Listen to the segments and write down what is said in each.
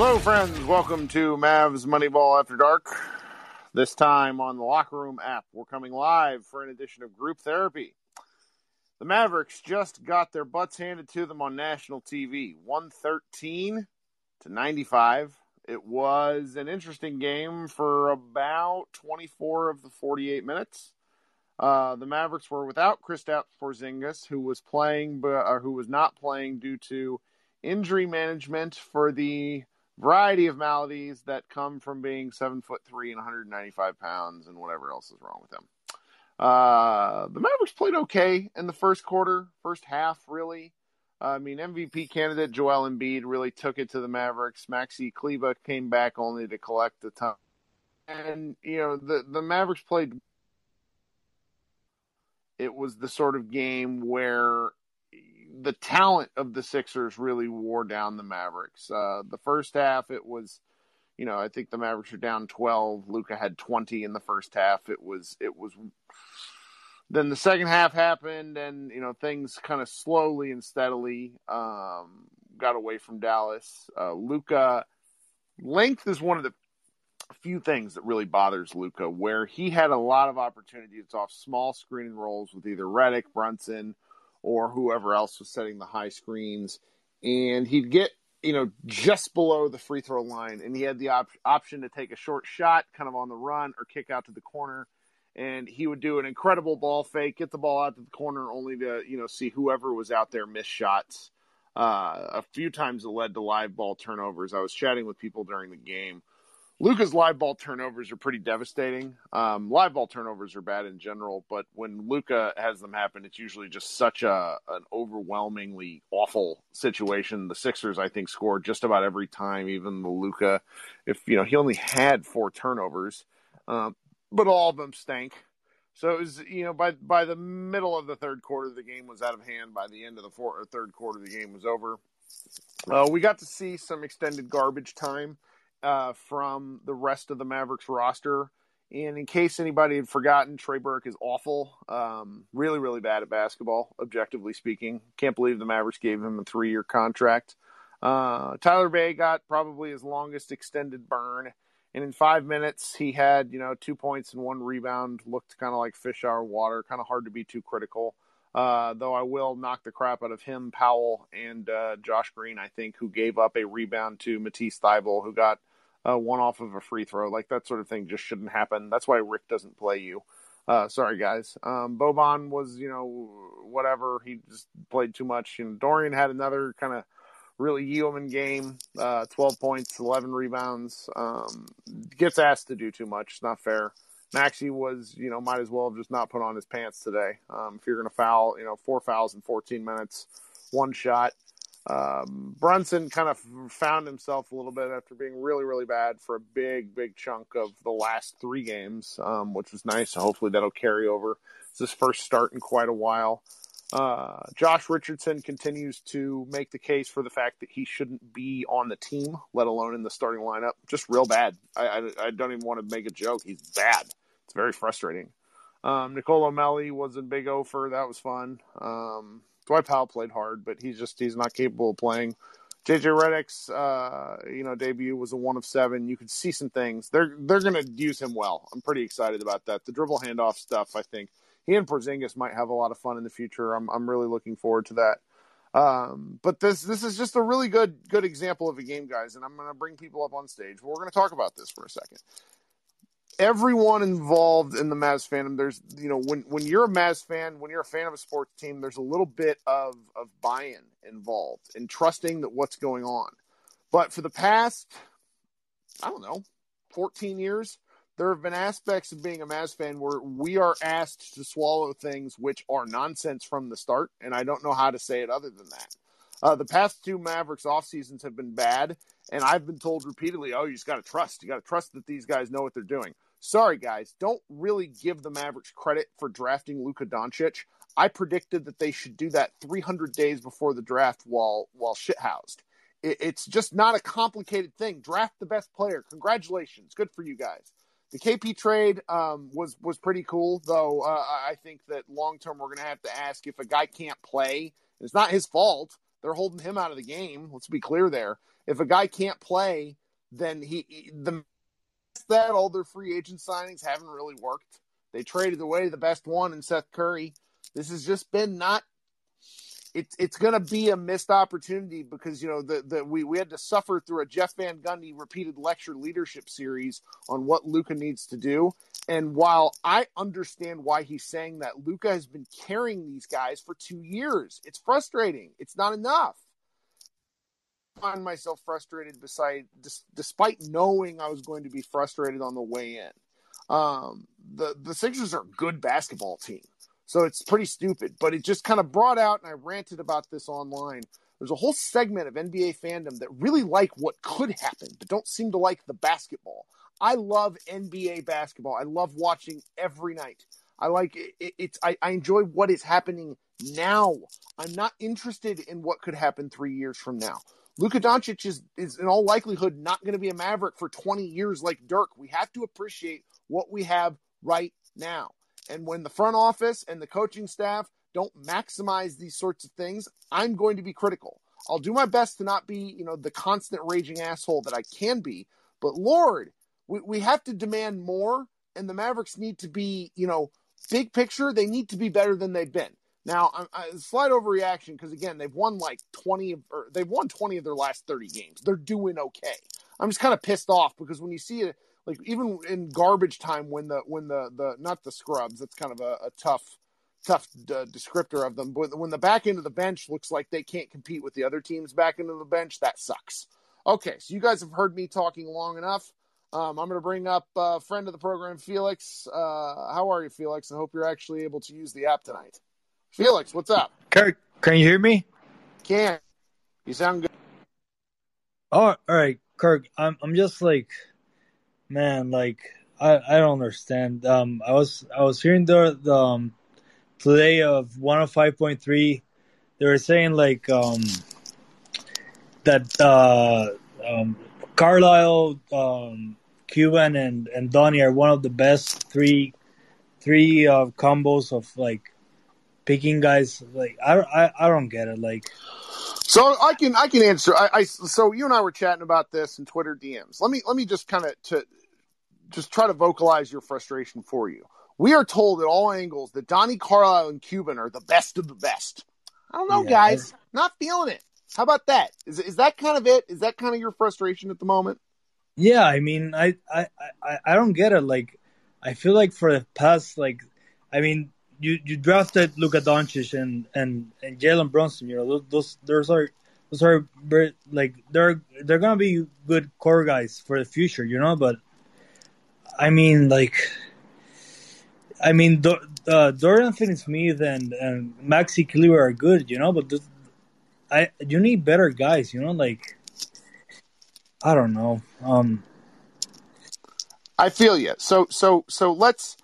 Hello, friends. Welcome to Mavs Moneyball After Dark. This time on the Locker Room app. We're coming live for an edition of Group Therapy. The Mavericks just got their butts handed to them on national TV 113 to 95. It was an interesting game for about 24 of the 48 minutes. Uh, the Mavericks were without Kristaps Porzingis, who was playing, but uh, who was not playing due to injury management for the variety of maladies that come from being seven foot three and 195 pounds and whatever else is wrong with them. Uh, the Mavericks played okay in the first quarter, first half, really. Uh, I mean, MVP candidate Joel Embiid really took it to the Mavericks. Maxi Kleber came back only to collect the time. And, you know, the, the Mavericks played. It was the sort of game where the talent of the Sixers really wore down the Mavericks. Uh, the first half, it was, you know, I think the Mavericks were down twelve. Luka had twenty in the first half. It was, it was. Then the second half happened, and you know things kind of slowly and steadily um, got away from Dallas. Uh, Luka length is one of the few things that really bothers Luka, where he had a lot of opportunities off small screen rolls with either Redick, Brunson or whoever else was setting the high screens. And he'd get, you know, just below the free throw line. And he had the op- option to take a short shot kind of on the run or kick out to the corner. And he would do an incredible ball fake, get the ball out to the corner, only to, you know, see whoever was out there miss shots. Uh, a few times it led to live ball turnovers. I was chatting with people during the game Luka's live ball turnovers are pretty devastating. Um, live ball turnovers are bad in general, but when Luka has them happen, it's usually just such a an overwhelmingly awful situation. The Sixers, I think, scored just about every time, even the Luka. If you know, he only had four turnovers, uh, but all of them stank. So it was, you know, by by the middle of the third quarter, the game was out of hand. By the end of the fourth or third quarter, the game was over. Uh, we got to see some extended garbage time uh, from the rest of the Mavericks roster. And in case anybody had forgotten, Trey Burke is awful, um, really, really bad at basketball, objectively speaking. Can't believe the Mavericks gave him a three year contract. Uh, Tyler Bey got probably his longest extended burn. And in five minutes, he had, you know, two points and one rebound, looked kind of like fish out of water, kind of hard to be too critical. Uh, though I will knock the crap out of him, Powell, and uh, Josh Green, I think, who gave up a rebound to Matisse Thybulle, who got uh, one off of a free throw. Like that sort of thing just shouldn't happen. That's why Rick doesn't play you. Uh, sorry, guys. Um, Boban was, you know, whatever. He just played too much. And Dorian had another kind of really yeoman game uh, 12 points, 11 rebounds. Um, gets asked to do too much. It's not fair. Maxi was, you know, might as well have just not put on his pants today. Um, if you're going to foul, you know, four fouls in 14 minutes, one shot. Um, Brunson kind of found himself a little bit after being really, really bad for a big, big chunk of the last three games, um, which was nice. Hopefully that'll carry over. It's his first start in quite a while. Uh, Josh Richardson continues to make the case for the fact that he shouldn't be on the team, let alone in the starting lineup. Just real bad. I, I, I don't even want to make a joke. He's bad. It's very frustrating. Um, Nicolo Melli was in Big Ofer. That was fun. Um, Dwight Powell played hard, but he's just he's not capable of playing. JJ Redick's uh, you know debut was a one of seven. You could see some things. They're they're going to use him well. I'm pretty excited about that. The dribble handoff stuff, I think he and Porzingis might have a lot of fun in the future. I'm I'm really looking forward to that. Um, but this this is just a really good good example of a game, guys. And I'm going to bring people up on stage. We're going to talk about this for a second. Everyone involved in the Mavs fandom, there's you know when when you're a Mavs fan, when you're a fan of a sports team, there's a little bit of of buy-in involved and trusting that what's going on. But for the past, I don't know, 14 years, there have been aspects of being a Mavs fan where we are asked to swallow things which are nonsense from the start, and I don't know how to say it other than that. Uh, the past two Mavericks off seasons have been bad, and I've been told repeatedly, "Oh, you just got to trust. You got to trust that these guys know what they're doing." Sorry, guys, don't really give the Mavericks credit for drafting Luka Doncic. I predicted that they should do that 300 days before the draft while while shithoused. It, it's just not a complicated thing. Draft the best player. Congratulations, good for you guys. The KP trade um, was was pretty cool, though. Uh, I think that long term we're going to have to ask if a guy can't play. It's not his fault. They're holding him out of the game. Let's be clear there. If a guy can't play, then he the that all their free agent signings haven't really worked. They traded away the best one in Seth Curry. This has just been not it's it's going to be a missed opportunity because you know the, the we, we had to suffer through a Jeff Van Gundy repeated lecture leadership series on what Luka needs to do. And while I understand why he's saying that, Luka has been carrying these guys for two years. It's frustrating. It's not enough. Find myself frustrated beside despite knowing I was going to be frustrated on the way in. Um, the the Sixers are a good basketball team. So it's pretty stupid, but it just kind of brought out, and I ranted about this online. There's a whole segment of NBA fandom that really like what could happen, but don't seem to like the basketball. I love NBA basketball. I love watching every night. I like it, it, it's. I, I enjoy what is happening now. I'm not interested in what could happen three years from now. Luka Doncic is, is in all likelihood not going to be a Maverick for 20 years like Dirk. We have to appreciate what we have right now. And when the front office and the coaching staff don't maximize these sorts of things, I'm going to be critical. I'll do my best to not be, you know, the constant raging asshole that I can be. But Lord, we, we have to demand more, and the Mavericks need to be, you know, big picture, they need to be better than they've been. Now, I, I, slight overreaction because again, they've won like twenty of, or they've won twenty of their last thirty games. They're doing okay. I'm just kind of pissed off because when you see it, like even in garbage time when the when the the not the scrubs that's kind of a, a tough tough descriptor of them but when the back end of the bench looks like they can't compete with the other teams back into the bench that sucks. Okay so you guys have heard me talking long enough. Um, i'm going to bring up a uh, friend of the program felix. Uh, how are you felix? I hope you're actually able to use the app tonight felix what's up kirk can you hear me can you sound good oh, all right kirk i'm, I'm just like man, like I, I don't understand. Um, I was I was hearing the, the um, today of one of five point three. They were saying like um, that uh, um, Carlisle, um, Cuban, and and Donnie are one of the best three three uh, combos of like picking guys. Like I, I I don't get it. Like so I can I can answer. I, I, so you and I were chatting about this in Twitter DMs. Let me let me just kind of to just try to vocalize your frustration for you. We are told at all angles that Donnie Carlisle and Cuban are the best of the best. I don't know, yeah, guys. Not feeling it. How about that? Is is that kind of it? Is that kind of your frustration at the moment? Yeah, I mean, I I I, I don't get it. Like, I feel like for the past, like, I mean, you you drafted Luka Doncic and and and Jalen Brunson. You know, those those are those are like they're they're gonna be good core guys for the future. You know, but I mean, like, I mean, uh, Dorian Finney-Smith and and Maxi Kleber are good, you know, but the, I you need better guys, you know, like I don't know. Um I feel you. So so so let's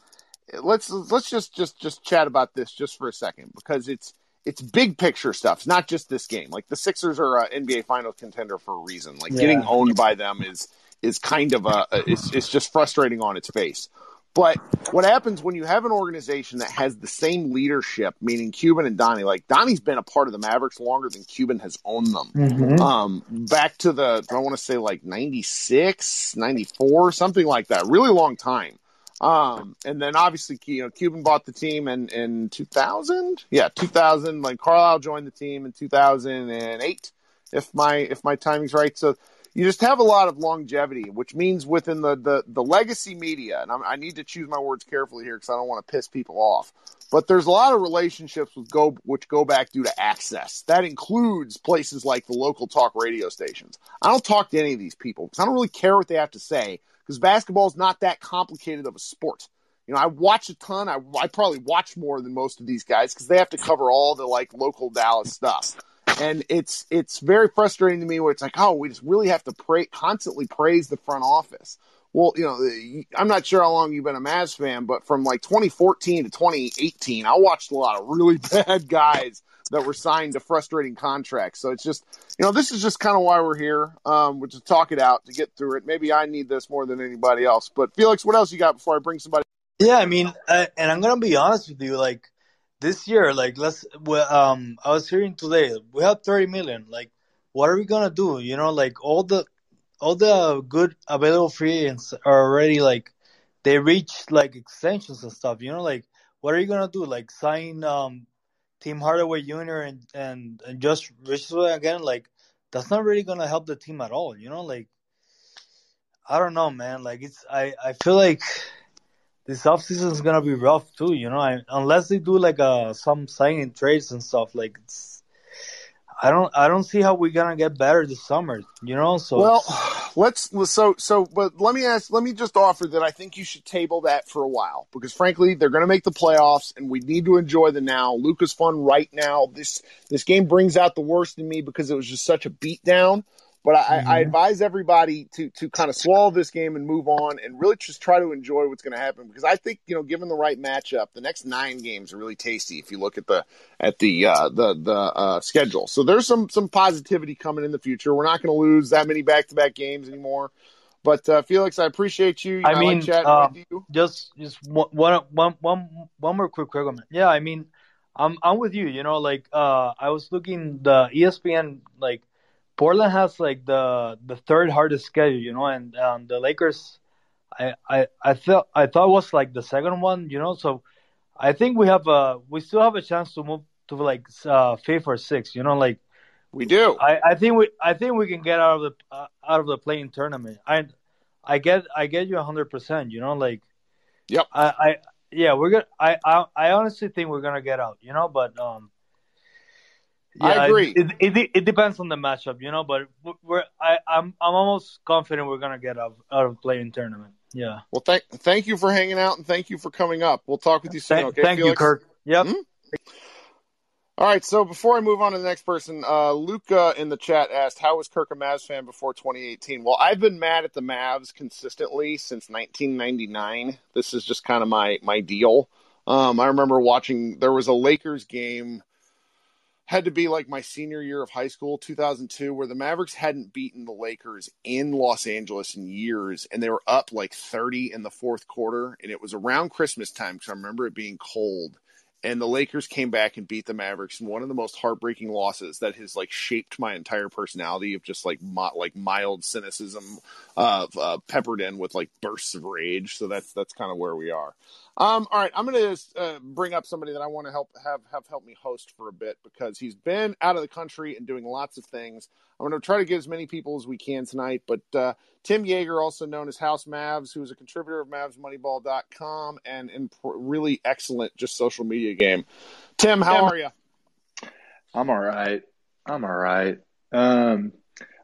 let's let's just just just chat about this just for a second because it's it's big picture stuff. It's not just this game. Like the Sixers are an NBA final contender for a reason. Like yeah. getting owned by them is is kind of a it's it's just frustrating on its face. But what happens when you have an organization that has the same leadership, meaning Cuban and Donnie? Like Donnie's been a part of the Mavericks longer than Cuban has owned them. Mm-hmm. Um, back to the I want to say like 96, 94, something like that. Really long time. Um, and then obviously, you know, Cuban bought the team in, in 2000. Yeah, 2000. Like Carlisle joined the team in 2008, if my if my timing's right. So you just have a lot of longevity, which means within the the, the legacy media, and I'm, i need to choose my words carefully here because I don't want to piss people off. But there's a lot of relationships with go which go back due to access. That includes places like the local talk radio stations. I don't talk to any of these people because I don't really care what they have to say because basketball is not that complicated of a sport. You know, I watch a ton. I, I probably watch more than most of these guys because they have to cover all the like local Dallas stuff and it's it's very frustrating to me where it's like, oh, we just really have to pray constantly praise the front office. Well, you know, I'm not sure how long you've been a Mavs fan, but from like 2014 to 2018, I watched a lot of really bad guys that were signed to frustrating contracts. So it's just, you know, this is just kind of why we're here, um, which is talk it out to get through it. Maybe I need this more than anybody else. But Felix, what else you got before I bring somebody? Yeah, I mean, and I'm gonna be honest with you, like this year, like let's, well, um, I was hearing today, we have 30 million. Like, what are we gonna do? You know, like all the, all the good available free agents are already like, they reached like extensions and stuff. You know, like what are you gonna do? Like sign um, Tim Hardaway Jr. and and and Josh Richardson again? Like that's not really gonna help the team at all. You know, like I don't know, man. Like it's I I feel like this offseason is gonna be rough too. You know, I, unless they do like uh some signing trades and stuff. Like, I don't I don't see how we're gonna get better this summer. You know, so well, let's so so. But let me ask. Let me just offer that I think you should table that for a while because frankly, they're gonna make the playoffs, and we need to enjoy the now. Luka's fun right now. This this game brings out the worst in me because it was just such a beatdown. But I, mm-hmm. I, advise everybody to to kind of swallow this game and move on, and really just try to enjoy what's going to happen. Because I think you know, given the right matchup, the next nine games are really tasty. If you look at the at the uh, the the uh, schedule, so there's some some positivity coming in the future. We're not going to lose that many back to back games anymore. But uh, Felix, I appreciate you. you I know, mean, I uh, just just one, one, one, one more quick comment. Yeah, I mean, I'm I'm with you. You know, like uh, I was looking the ESPN like Portland has like the the third hardest schedule, you know, and um, the Lakers, I I I felt I thought was like the second one, you know. So I think we have a we still have a chance to move to like uh, fifth or sixth, you know, like we do. I, I think we I think we can get out of the uh, out of the play-in tournament. I I get I get you hundred percent, you know, like yep. I, I yeah we're gonna I, I I honestly think we're gonna get out, you know, but um yeah, I agree. It, it, it, depends on the matchup, you know. But we're I, I'm I'm almost confident we're gonna get out out of play-in tournament. Yeah. Well, thank thank you for hanging out and thank you for coming up. We'll talk with you soon. Thank, okay, thank Felix? you, Kirk. Yep. Mm-hmm. All right. So before I move on to the next person, uh, Luca in the chat asked, "How was Kirk a Mavs fan before 2018?" Well, I've been mad at the Mavs consistently since 1999. This is just kind of my my deal. Um, I remember watching. There was a Lakers game had to be like my senior year of high school, 2002, where the Mavericks hadn't beaten the Lakers in Los Angeles in years, and they were up like 30 in the fourth quarter, and it was around Christmas time because I remember it being cold. And the Lakers came back and beat the Mavericks in one of the most heartbreaking losses that has like shaped my entire personality of just like like mild cynicism, uh, uh, peppered in with like bursts of rage. So that's that's kind of where we are. Um, all right, I'm going to uh, bring up somebody that I want to help have have help me host for a bit because he's been out of the country and doing lots of things. I'm going to try to get as many people as we can tonight. But uh, Tim Yeager, also known as House Mavs, who is a contributor of MavsMoneyball.com and and really excellent just social media game. Tim, how Tim, are you? I'm all right. I'm all right. Um,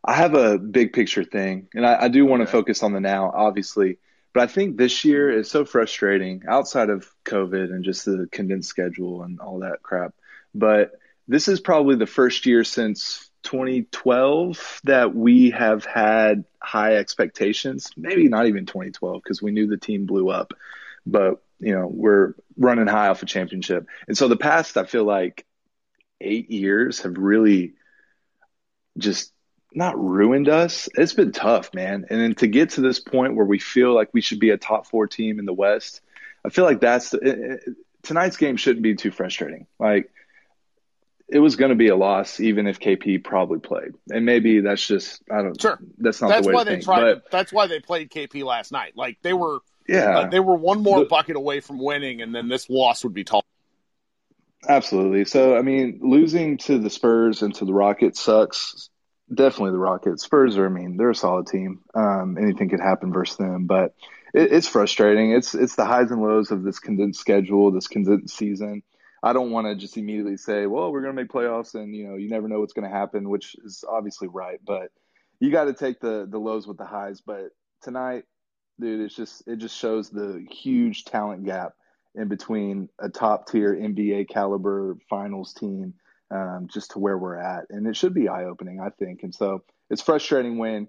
I have a big picture thing, and I, I do want to focus on the now, obviously But I think this year is so frustrating outside of COVID and just the condensed schedule and all that crap. But this is probably the first year since 2012 that we have had high expectations. Maybe not even 2012 because we knew the team blew up, but you know we're running high off a championship. And so the past, I feel like eight years have really just not ruined us. It's been tough, man. And then to get to this point where we feel like we should be a top four team in the West, I feel like that's the, tonight's game shouldn't be too frustrating. Like it was going to be a loss even if KP probably played, and maybe that's just I don't. Sure, that's not that's the way why they think. tried. But that's why they played KP last night. Like they were, yeah, uh, they were one more The- bucket away from winning, and then this loss would be tall. Absolutely. So, I mean, losing to the Spurs and to the Rockets sucks. Definitely the Rockets. Spurs are, I mean, they're a solid team. Um, anything could happen versus them, but it, it's frustrating. It's it's the highs and lows of this condensed schedule, this condensed season. I don't want to just immediately say, well, we're going to make playoffs, and you know, you never know what's going to happen, which is obviously right. But you got to take the the lows with the highs. But tonight, dude, it's just it just shows the huge talent gap in between a top tier NBA caliber finals team um, just to where we're at. And it should be eye opening, I think. And so it's frustrating when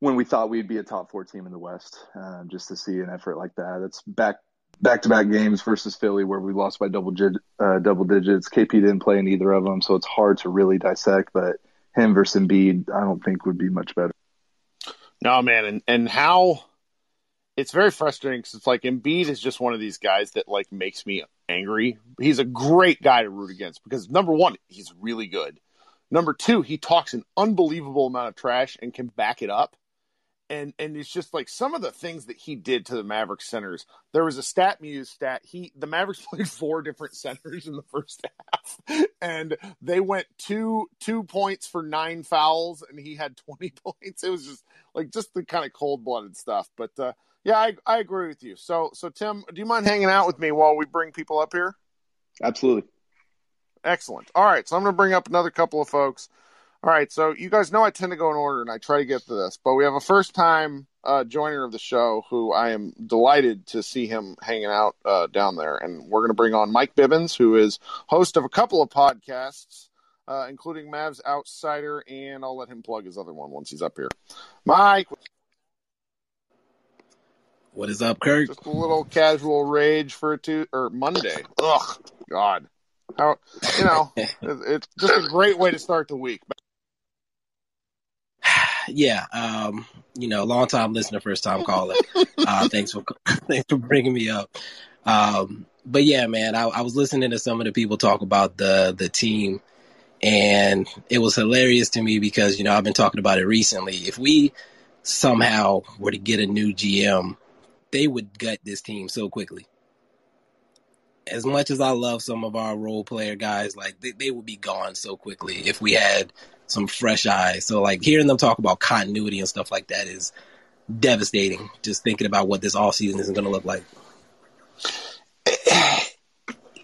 when we thought we'd be a top four team in the West, um, just to see an effort like that. It's back back to back games versus Philly where we lost by double dig- uh, double digits. KP didn't play in either of them, so it's hard to really dissect. But him versus Embiid, I don't think would be much better. No, man, and and how it's very frustrating because it's like Embiid is just one of these guys that like makes me angry. He's a great guy to root against because number one, he's really good. Number two, he talks an unbelievable amount of trash and can back it up. And and it's just like some of the things that he did to the Mavericks centers. There was a StatMuse stat. He the Mavericks played four different centers in the first half, and they went two two points for nine fouls, and he had twenty points. It was just like just the kind of cold blooded stuff. But uh, yeah, I I agree with you. So so Tim, do you mind hanging out with me while we bring people up here? Absolutely. Excellent. All right, so I'm going to bring up another couple of folks. All right, so you guys know I tend to go in order and I try to get to this, but we have a first time uh, joiner of the show who I am delighted to see him hanging out uh, down there. And we're going to bring on Mike Bibbins, who is host of a couple of podcasts, uh, including Mavs Outsider, and I'll let him plug his other one once he's up here. Mike, What is up, Kirk? just a little casual rage for a two or Monday. Ugh, God, how you know it's just a great way to start the week. Yeah, um, you know, long time listener, first time caller. Uh, thanks for thanks for bringing me up. Um, but yeah, man, I, I was listening to some of the people talk about the the team, and it was hilarious to me because you know I've been talking about it recently. If we somehow were to get a new GM, they would gut this team so quickly. As much as I love some of our role player guys, like they, they would be gone so quickly if we had some fresh eyes. So like hearing them talk about continuity and stuff like that is devastating. Just thinking about what this off season is going to look like.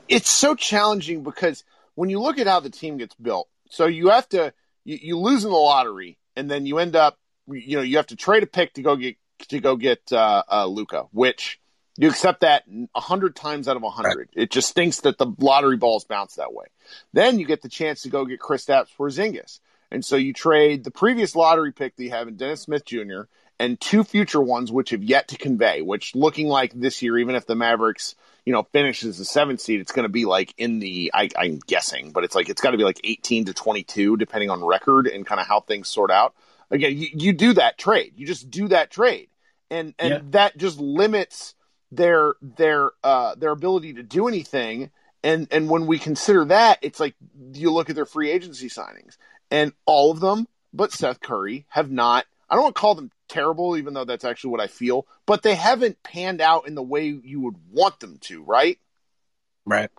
it's so challenging because when you look at how the team gets built, so you have to you, you lose in the lottery, and then you end up you know you have to trade a pick to go get to go get uh, uh, Luka, which you accept that a hundred times out of a hundred. It just stinks that the lottery balls bounce that way. Then you get the chance to go get Kristaps Porzingis, and so you trade the previous lottery pick that you have in Dennis Smith Jr. and two future ones which have yet to convey. Which looking like this year, even if the Mavericks you know, finishes the seventh seed, it's going to be like in the, I, I'm guessing, but it's like, it's got to be like 18 to 22, depending on record and kind of how things sort out. Again, you, you do that trade. You just do that trade. And, and Yeah. that just limits their, their, uh, their ability to do anything. And, and when we consider that, it's like you look at their free agency signings and all of them, but Seth Curry have not, I don't want to call them terrible, even though that's actually what I feel, but they haven't panned out in the way you would want them to, right? Right.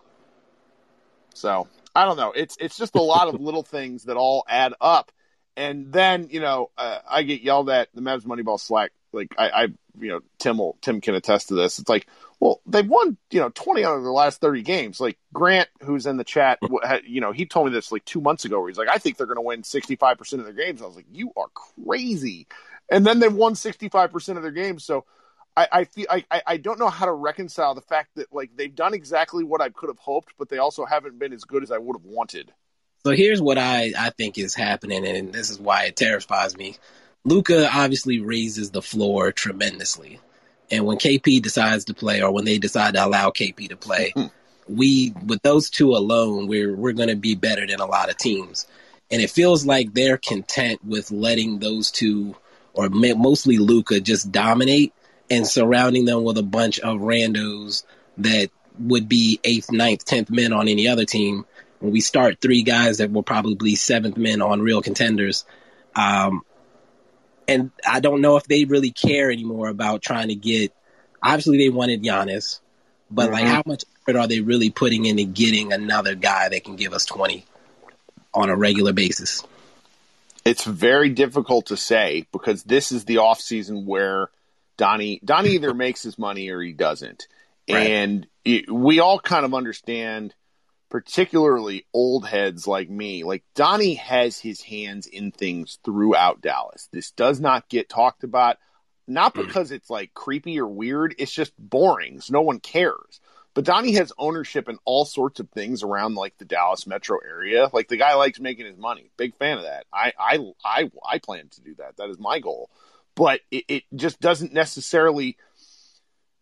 So I don't know. It's it's just a lot of little things that all add up, and then you know uh, I get yelled at the Mavs Moneyball Slack. Like I, I, you know, Tim will Tim can attest to this. It's like, well, they've won you know twenty out of their last thirty games. Like Grant, who's in the chat, you know, he told me this like two months ago, where he's like, I think they're going to win sixty five percent of their games. I was like, you are crazy. And then they've won sixty five percent of their games. So I, I feel I, I don't know how to reconcile the fact that like they've done exactly what I could have hoped, but they also haven't been as good as I would have wanted. So here's what I, I think is happening, and this is why it terrifies me. Luka obviously raises the floor tremendously. And when KP decides to play, or when they decide to allow KP to play, hmm. we with those two alone, we're we're going to be better than a lot of teams. And it feels like they're content with letting those two, or mostly Luka, just dominate and surrounding them with a bunch of randos that would be eighth, ninth, tenth men on any other team. When we start three guys that were probably seventh men on real contenders, um, and I don't know if they really care anymore about trying to get. Obviously, they wanted Giannis, but mm-hmm. like, how much effort are they really putting into getting another guy that can give us twenty on a regular basis? It's very difficult to say because this is the off season where Donnie Donnie either makes his money or he doesn't, right. and it, we all kind of understand particularly old heads like me, like Donnie has his hands in things throughout Dallas. This does not get talked about, not hmm. because it's like creepy or weird. It's just boring. So no one cares. But Donnie has ownership in all sorts of things around like the Dallas metro area. Like the guy likes making his money. Big fan of that. I I I, I plan to do that. That is my goal. But it, it just doesn't necessarily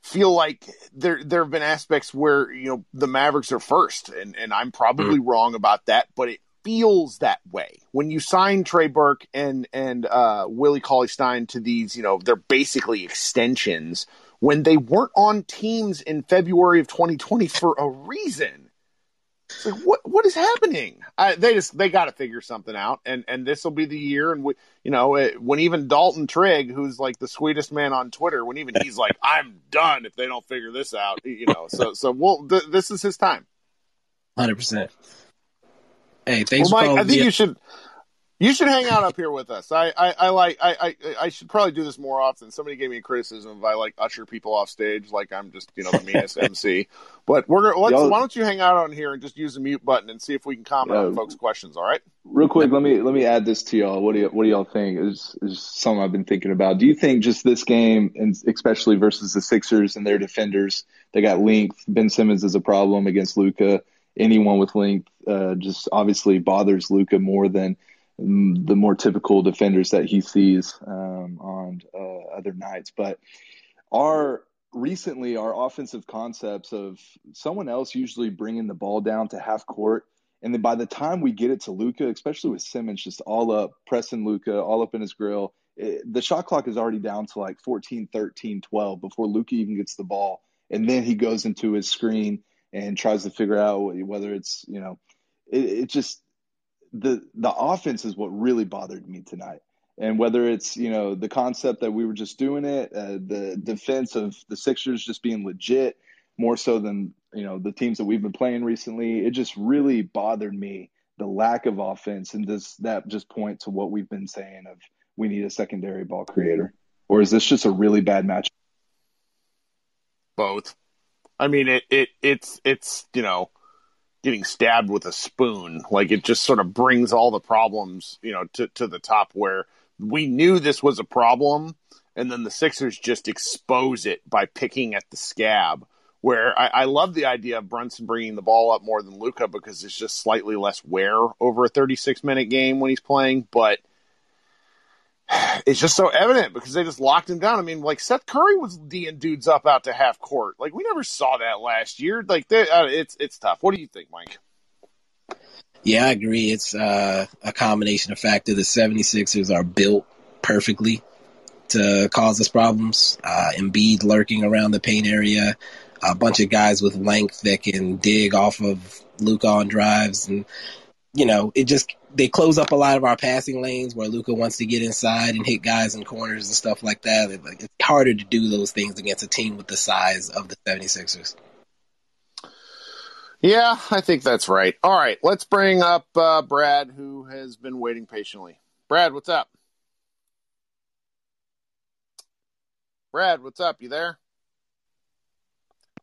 feel like there there have been aspects where you know the Mavericks are first, and and I'm probably mm-hmm. wrong about that, but it feels that way when you sign Trey Burke and and uh, Willie Cauley Stein to these. You know, they're basically extensions when they weren't on teams in February of 2020 for a reason. Like, what what is happening? I, they just they got to figure something out, and and this will be the year. And we, you know, it, when even Dalton Trigg, who's like the sweetest man on Twitter, when even he's like, "I'm done if they don't figure this out," you know. So so we'll th- this is his time. Hundred percent. Hey, thanks, well, Mike. I think you should you should hang out up here with us. I, I, I like I, I, I should probably do this more often. Somebody gave me a criticism if I like usher people off stage like I'm just you know the meanest MC. But we're let's, why don't you hang out on here and just use the mute button and see if we can comment on folks' questions. All right. Real quick, let me let me add this to y'all. What do you, what do y'all think? Is is something I've been thinking about. Do you think just this game and especially versus the Sixers and their defenders, they got length. Ben Simmons is a problem against Luka. Anyone with length uh, just obviously bothers Luka more than the more typical defenders that he sees um, on uh, other nights. But our recently our offensive concepts of someone else usually bringing the ball down to half court. And then by the time we get it to Luka, especially with Simmons just all up, pressing Luka all up in his grill, it, the shot clock is already down to like 14, 13, 12 before Luka even gets the ball. And then he goes into his screen and tries to figure out whether it's, you know, it, it just the the offense is what really bothered me tonight. And whether it's you know the concept that we were just doing it, uh, the defense of the Sixers just being legit more so than you know the teams that we've been playing recently, it just really bothered me the lack of offense. And does that just point to what we've been saying of we need a secondary ball creator, or is this just a really bad match? Both. I mean, it it it's it's you know getting stabbed with a spoon. Like it just sort of brings all the problems, you know, to, to the top where we knew this was a problem. And then the Sixers just expose it by picking at the scab. Where I, I love the idea of Brunson bringing the ball up more than Luka because it's just slightly less wear over a 36 minute game when he's playing. But it's just so evident because they just locked him down. I mean, like Seth Curry was D'ing dudes up out to half court. Like we never saw that last year. Like uh, it's it's tough. What do you think, Mike? Yeah, I agree. It's uh, a combination of factor. The 76ers are built perfectly to cause us problems. Uh, Embiid lurking around the paint area, a bunch of guys with length that can dig off of Luka on drives, and you know, it just they close up a lot of our passing lanes where Luka wants to get inside and hit guys in corners and stuff like that. Like It's harder to do those things against a team with the size of the 76ers. Yeah, I think that's right. All right, let's bring up uh, Brad, who has been waiting patiently. Brad, what's up? Brad, what's up? You there?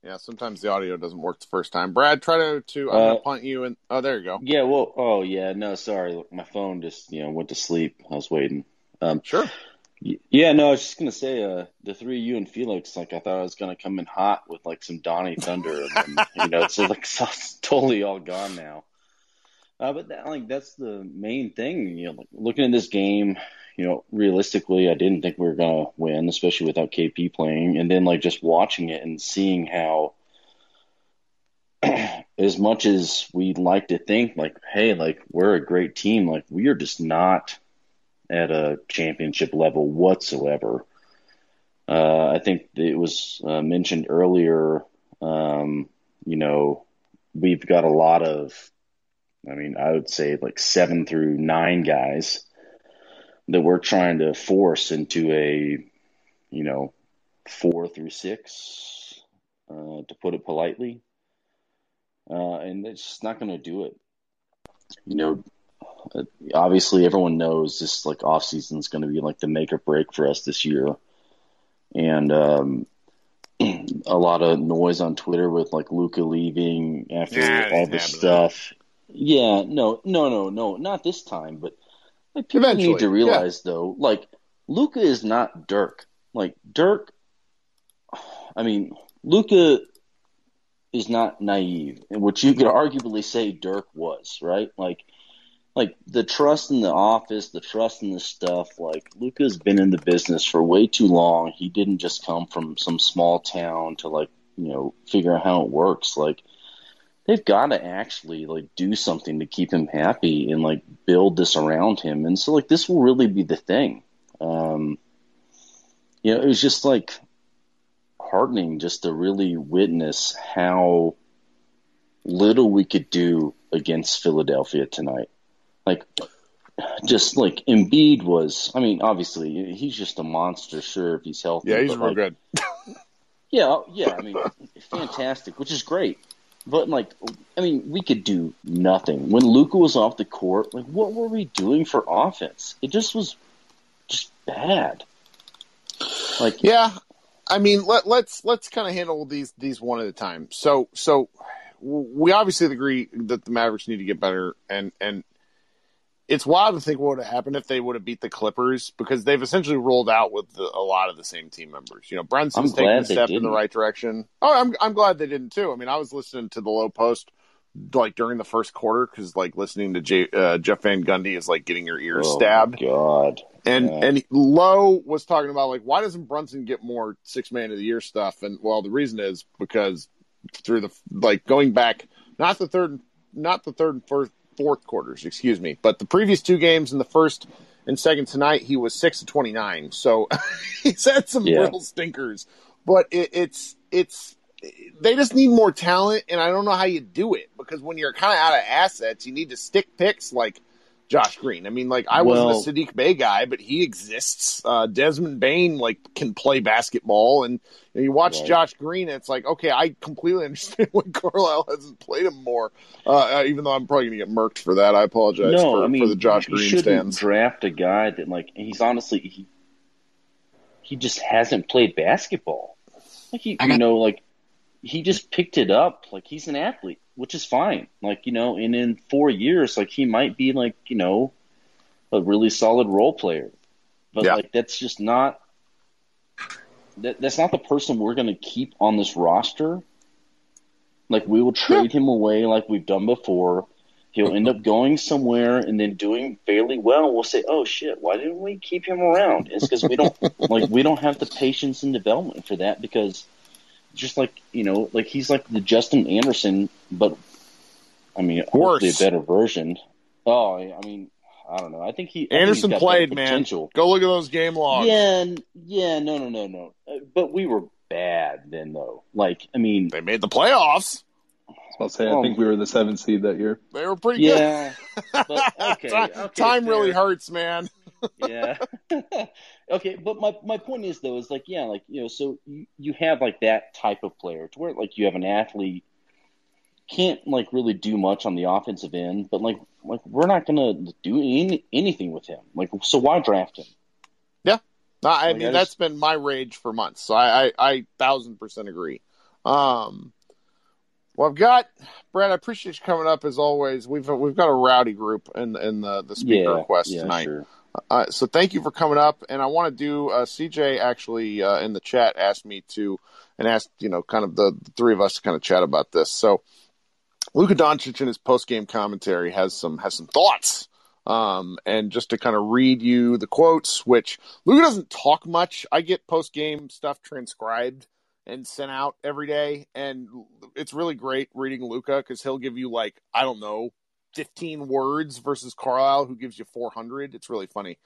Yeah, sometimes the audio doesn't work the first time. Brad, try to to I'm gonna uh, punt you and oh, there you go. Yeah, well, oh yeah, no, sorry, my phone just you know went to sleep. I was waiting. Um, sure. Yeah, no, I was just gonna say, uh, the three you and Felix, like I thought I was gonna come in hot with like some Donnie Thunder, and then, you know, it's like it's totally all gone now. Uh, but that, like that's the main thing, you know, like looking at this game, you know, realistically, I didn't think we were gonna win, especially without KP playing, and then like just watching it and seeing how, as much as we'd like to think, like, hey, like we're a great team, like we are just not at a championship level whatsoever. Uh, I think it was uh, mentioned earlier. Um, you know, we've got a lot of, I mean, I would say like seven through nine guys that we're trying to force into a, you know, four through six, uh, to put it politely. Uh, and it's just not going to do it. You know, obviously everyone knows this like off season is going to be like the make or break for us this year, and um, a lot of noise on Twitter with like Luka leaving after Nah, all this stuff. Yeah, no, no, no, no, not this time. But like people Eventually, need to realize though, like Luka is not Dirk. Like Dirk, I mean, Luka is not naive, and which you could arguably say Dirk was, right? Like like the trust in the office, the trust in the stuff. Like Luka's been in the business for way too long. He didn't just come from some small town to like you know figure out how it works. Like they've got to actually like do something to keep him happy and like build this around him. And so like this will really be the thing. Um, you know, it was just like heartening just to really witness how little we could do against Philadelphia tonight like just like Embiid was. I mean, obviously he's just a monster. Sure, if he's healthy. Yeah, he's real like, good. Yeah, yeah. I mean, fantastic, which is great. But like, I mean, we could do nothing when Luka was off the court. Like, what were we doing for offense? It just was just bad. Like, Yeah, I mean, let, let's let's kind of handle these these one at a time. So so we obviously agree that the Mavericks need to get better, and and it's wild to think what would have happened if they would have beat the Clippers because they've essentially rolled out with the, a lot of the same team members. You know, Brunson's taking a step in the right direction. Oh, I'm I'm glad they didn't too. I mean, I was listening to the Lowe Post like during the first quarter because like listening to J, uh, Jeff Van Gundy is like getting your ears oh stabbed. God. And Yeah. and Lowe was talking about like why doesn't Brunson get more six man of the year stuff? And well, the reason is because through the like going back not the third not the third and first fourth quarters, excuse me, but the previous two games in the first and second tonight he was six to twenty nine. So he's had some Yeah. real stinkers, but it, it's it's they just need more talent, and I don't know how you do it because when you're kind of out of assets, you need to stick picks like Josh Green. I mean, like I Well- wasn't a Saddiq Bey guy, but he exists. Uh, Desmond Bane like can play basketball, and you, know, you watch. Josh Green, and it's like okay, I completely understand why Carlisle hasn't played him more. Uh, uh, even though I'm probably gonna get murked for that, I apologize no, for, I mean, for the Josh Green shouldn't stands. draft a guy that like he's honestly he he just hasn't played basketball. Like he, I you got- know, like he just picked it up. Like he's an athlete, which is fine. Like you know, and in four years, like he might be like you know a really solid role player. But Yeah. like that's just not that that's not the person we're going to keep on this roster. Like we will trade him away like we've done before. He'll end up going somewhere and then doing fairly well. We'll say, "Oh shit, why didn't we keep him around?" It's because we don't like we don't have the patience and development for that because just like you know, like he's like the Justin Anderson, but I mean, hopefully a better version. Oh, I mean, I don't know. I think he I think Anderson played, man. Go look at those game logs. Yeah, yeah, no, no, no, no. Uh, But we were bad then, though. Like, I mean, They made the playoffs. I'll say, I Um, think we were the seventh seed that year. They were pretty good. yeah, but okay, time, okay, time really hurts, man. Yeah. okay, but my my point is though is like yeah, like you know, so you, you have like that type of player to where like you have an athlete can't like really do much on the offensive end, but like like we're not gonna do any, anything with him. Like, so why draft him? No, I Like, mean I that's just- been my rage for months. So I, I, I thousand percent agree. Um, well, I've got Brad. I appreciate you coming up as always. We've we've got a rowdy group in in the the speaker yeah, request yeah, tonight. sure. Uh, so thank you for coming up, and I want to do. Uh, CJ actually uh, in the chat asked me to, and asked you know kind of the, the three of us to kind of chat about this. So Luka Doncic in his post game commentary has some has some thoughts. Um, and just to kind of read you the quotes, which Luka doesn't talk much. I get post game stuff transcribed and sent out every day, and it's really great reading Luka because he'll give you like I don't know 15 words versus Carlisle, who gives you 400. It's really funny.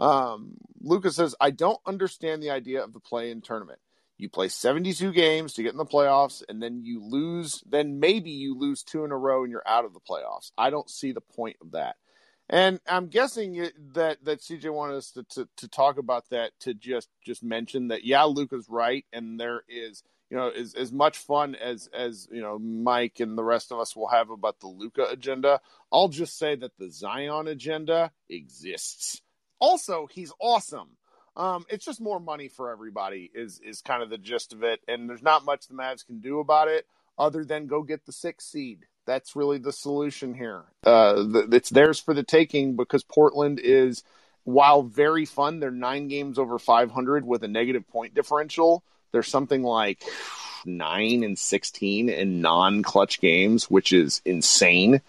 Um, Lucas says, I don't understand the idea of the play in tournament. You play 72 games to get in the playoffs, and then you lose, then maybe you lose two in a row and you're out of the playoffs. I don't see the point of that. And I'm guessing that that CJ wanted us to, to, to talk about that to just just mention that yeah, Luca's right, and there is you know, as as much fun as as you know Mike and the rest of us will have about the Luka agenda. I'll just say that the Zion agenda exists. Also, he's awesome. Um, it's just more money for everybody is is kind of the gist of it, and there's not much the Mavs can do about it other than go get the sixth seed. That's really the solution here. Uh, the, it's theirs for the taking because Portland is, while very fun, they're nine games over 500 with a negative point differential there's something like nine and 16 in non-clutch games, which is insane.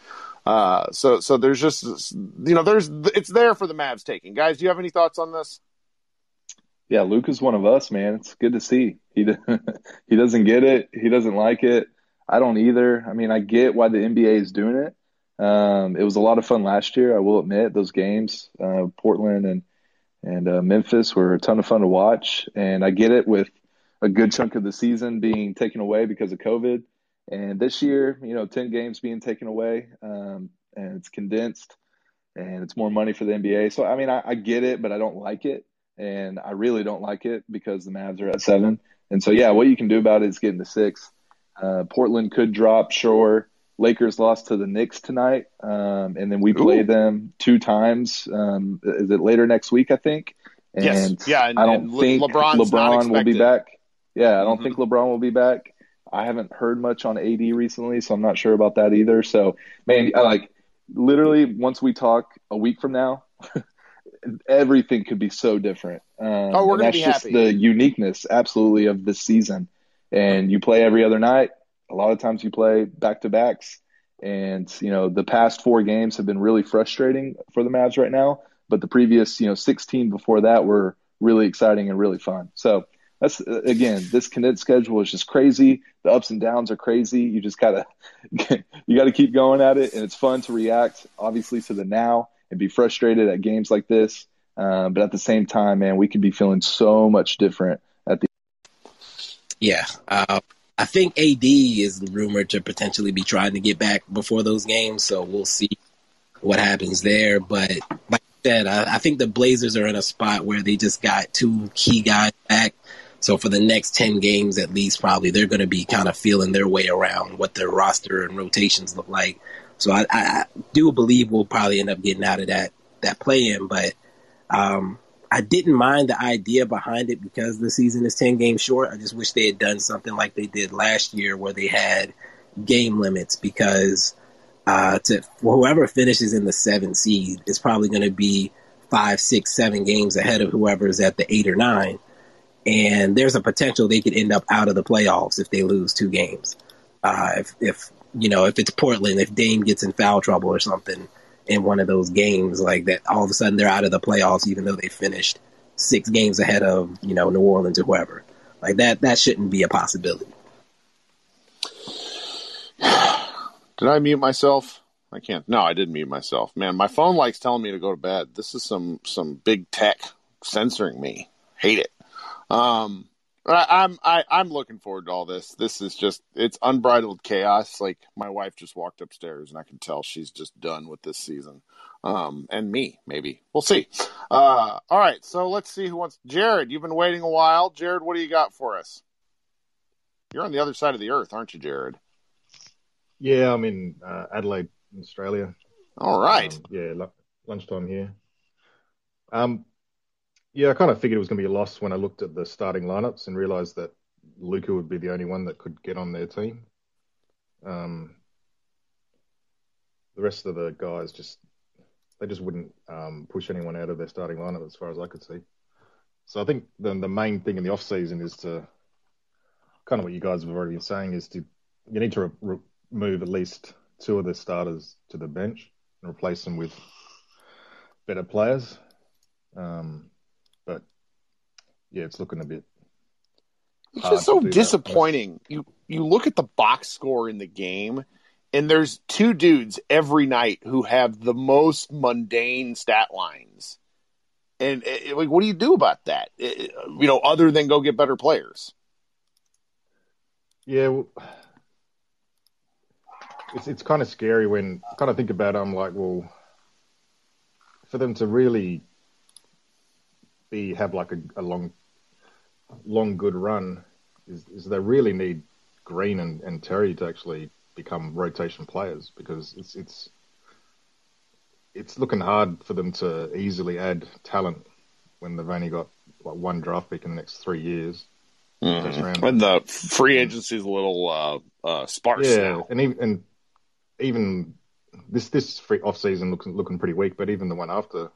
Uh, so, so there's just, you know, there's, it's there for the Mavs taking. Guys, do you have any thoughts on this? Yeah, Luke is one of us, man. It's good to see. He he doesn't get it. He doesn't like it. I don't either. I mean, I get why the NBA is doing it. Um, it was a lot of fun last year. I will admit those games, uh, Portland and and uh, Memphis were a ton of fun to watch. And I get it with a good chunk of the season being taken away because of COVID. And this year, you know, 10 games being taken away, um, and it's condensed and it's more money for the NBA. So, I mean, I, I, get it, but I don't like it. And I really don't like it because the Mavs are at seven. And so, yeah, what you can do about it is getting to six. Uh, Portland could drop, sure. Lakers lost to the Knicks tonight. Um, and then we play them two times. Um, is it later next week, I think? And yes. Yeah. And, I don't think LeBron's LeBron will be back. Yeah, I don't mm-hmm. think LeBron will be back. I haven't heard much on AD recently, so I'm not sure about that either. So, man, I like literally once we talk a week from now, everything could be so different. Um, oh, we're gonna that's be just happy. the uniqueness, absolutely, of this season. And you play every other night. A lot of times you play back to backs, and you know the past four games have been really frustrating for the Mavs right now. But the previous, you know, 16 before that were really exciting and really fun. So that's again, this condensed schedule is just crazy. The ups and downs are crazy. You just gotta you gotta keep going at it, and it's fun to react, obviously, to the now and be frustrated at games like this. Um, but at the same time, man, we could be feeling so much different at the. Yeah, uh, I think AD is rumored to potentially be trying to get back before those games, so we'll see what happens there. But like I said, I, I think the Blazers are in a spot where they just got two key guys back so for the next 10 games, at least, probably they're going to be kind of feeling their way around what their roster and rotations look like. So I, I do believe we'll probably end up getting out of that, that play in, but, um, I didn't mind the idea behind it because the season is 10 games short. I just wish they had done something like they did last year where they had game limits because, uh, to whoever finishes in the seven seed is probably going to be five, six, seven games ahead of whoever is at the eight or nine and there's a potential they could end up out of the playoffs if they lose two games. Uh, if, if you know, if it's Portland, if Dame gets in foul trouble or something in one of those games, like that, all of a sudden they're out of the playoffs, even though they finished six games ahead of you know New Orleans or whoever. Like that, that shouldn't be a possibility. Did I mute myself? I can't. No, I didn't mute myself. Man, my phone likes telling me to go to bed. This is some some big tech censoring me. Hate it. Um, I, am I, I'm looking forward to all this. This is just it's unbridled chaos. Like my wife just walked upstairs, and I can tell she's just done with this season. Um, and me maybe we'll see. Uh, all right, so let's see who wants. Jared, you've been waiting a while. Jared, what do you got for us? You're on the other side of the earth, aren't you, Jared? Yeah, I'm in uh, Adelaide, Australia. All right. Um, yeah, lunchtime here. Um, yeah, I kind of figured it was going to be a loss when I looked at the starting lineups and realized that Luka would be the only one that could get on their team. Um, the rest of the guys just they just wouldn't um, push anyone out of their starting lineup as far as I could see. So I think the the main thing in the off season is to kind of what you guys have already been saying is to you need to re- remove at least two of the starters to the bench and replace them with better players. Um, yeah, it's looking a bit. It's just so disappointing. You you look at the box score in the game, and there's two dudes every night who have the most mundane stat lines. And eh, eh, like, what do you do about that? Eh, you know, other than go get better players. Yeah, well, it's it's kind of scary when kind of think about it. I'm like, well, for them to really be have like a, a long, long good run, is, is they really need Green and, and Terry to actually become rotation players because it's it's it's looking hard for them to easily add talent when they've only got like one draft pick in the next three years. Mm-hmm. When the free agency is a little uh, uh, sparse. Yeah, now. and even, and even this this free off season looks looking pretty weak, but even the one after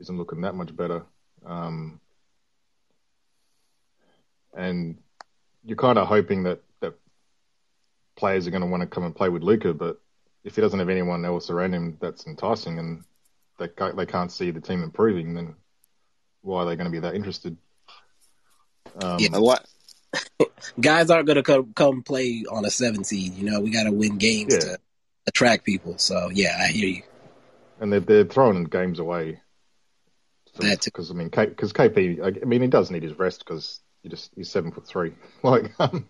isn't looking that much better. Um, and you're kind of hoping that that players are going to want to come and play with Luka, but if he doesn't have anyone else around him that's enticing and they can't, they can't see the team improving, then why are they going to be that interested? Um, yeah. Guys aren't going to come come play on a seven seed. You know, we got to win games yeah. to attract people. So yeah, I hear you. And they're they're throwing games away. That's because I mean, because KP, I mean, he does need his rest because he just he's seven foot three. Like, um,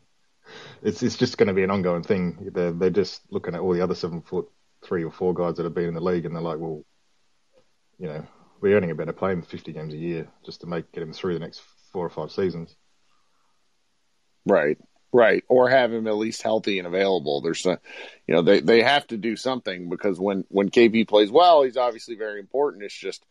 it's it's just going to be an ongoing thing. They're they're just looking at all the other seven foot three or four guys that have been in the league, and they're like, well, you know, we're only about to play him fifty games a year just to make get him through the next four or five seasons. Right, right, or have him at least healthy and available. There's, a, you know, they they have to do something because when when KP plays well, he's obviously very important. It's just,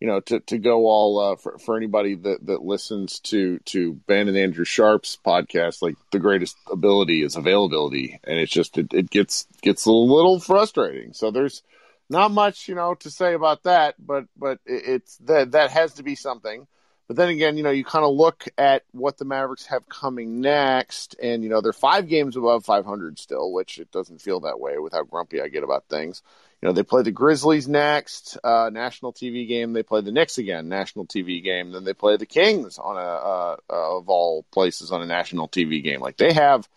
you know, to to go all uh, for for anybody that that listens to to Ben and Andrew Sharp's podcast, like the greatest ability is availability, and it's just it, it gets gets a little frustrating. So there's not much, you know, to say about that, but but it's that that has to be something. But then again, you know, you kind of look at what the Mavericks have coming next, and you know they're five games above 500 still, which it doesn't feel that way with how grumpy I get about things. You know, they play the Grizzlies next, uh, national TV game. They play the Knicks again, national TV game. Then they play the Kings on a uh, of all places on a national TV game. Like they have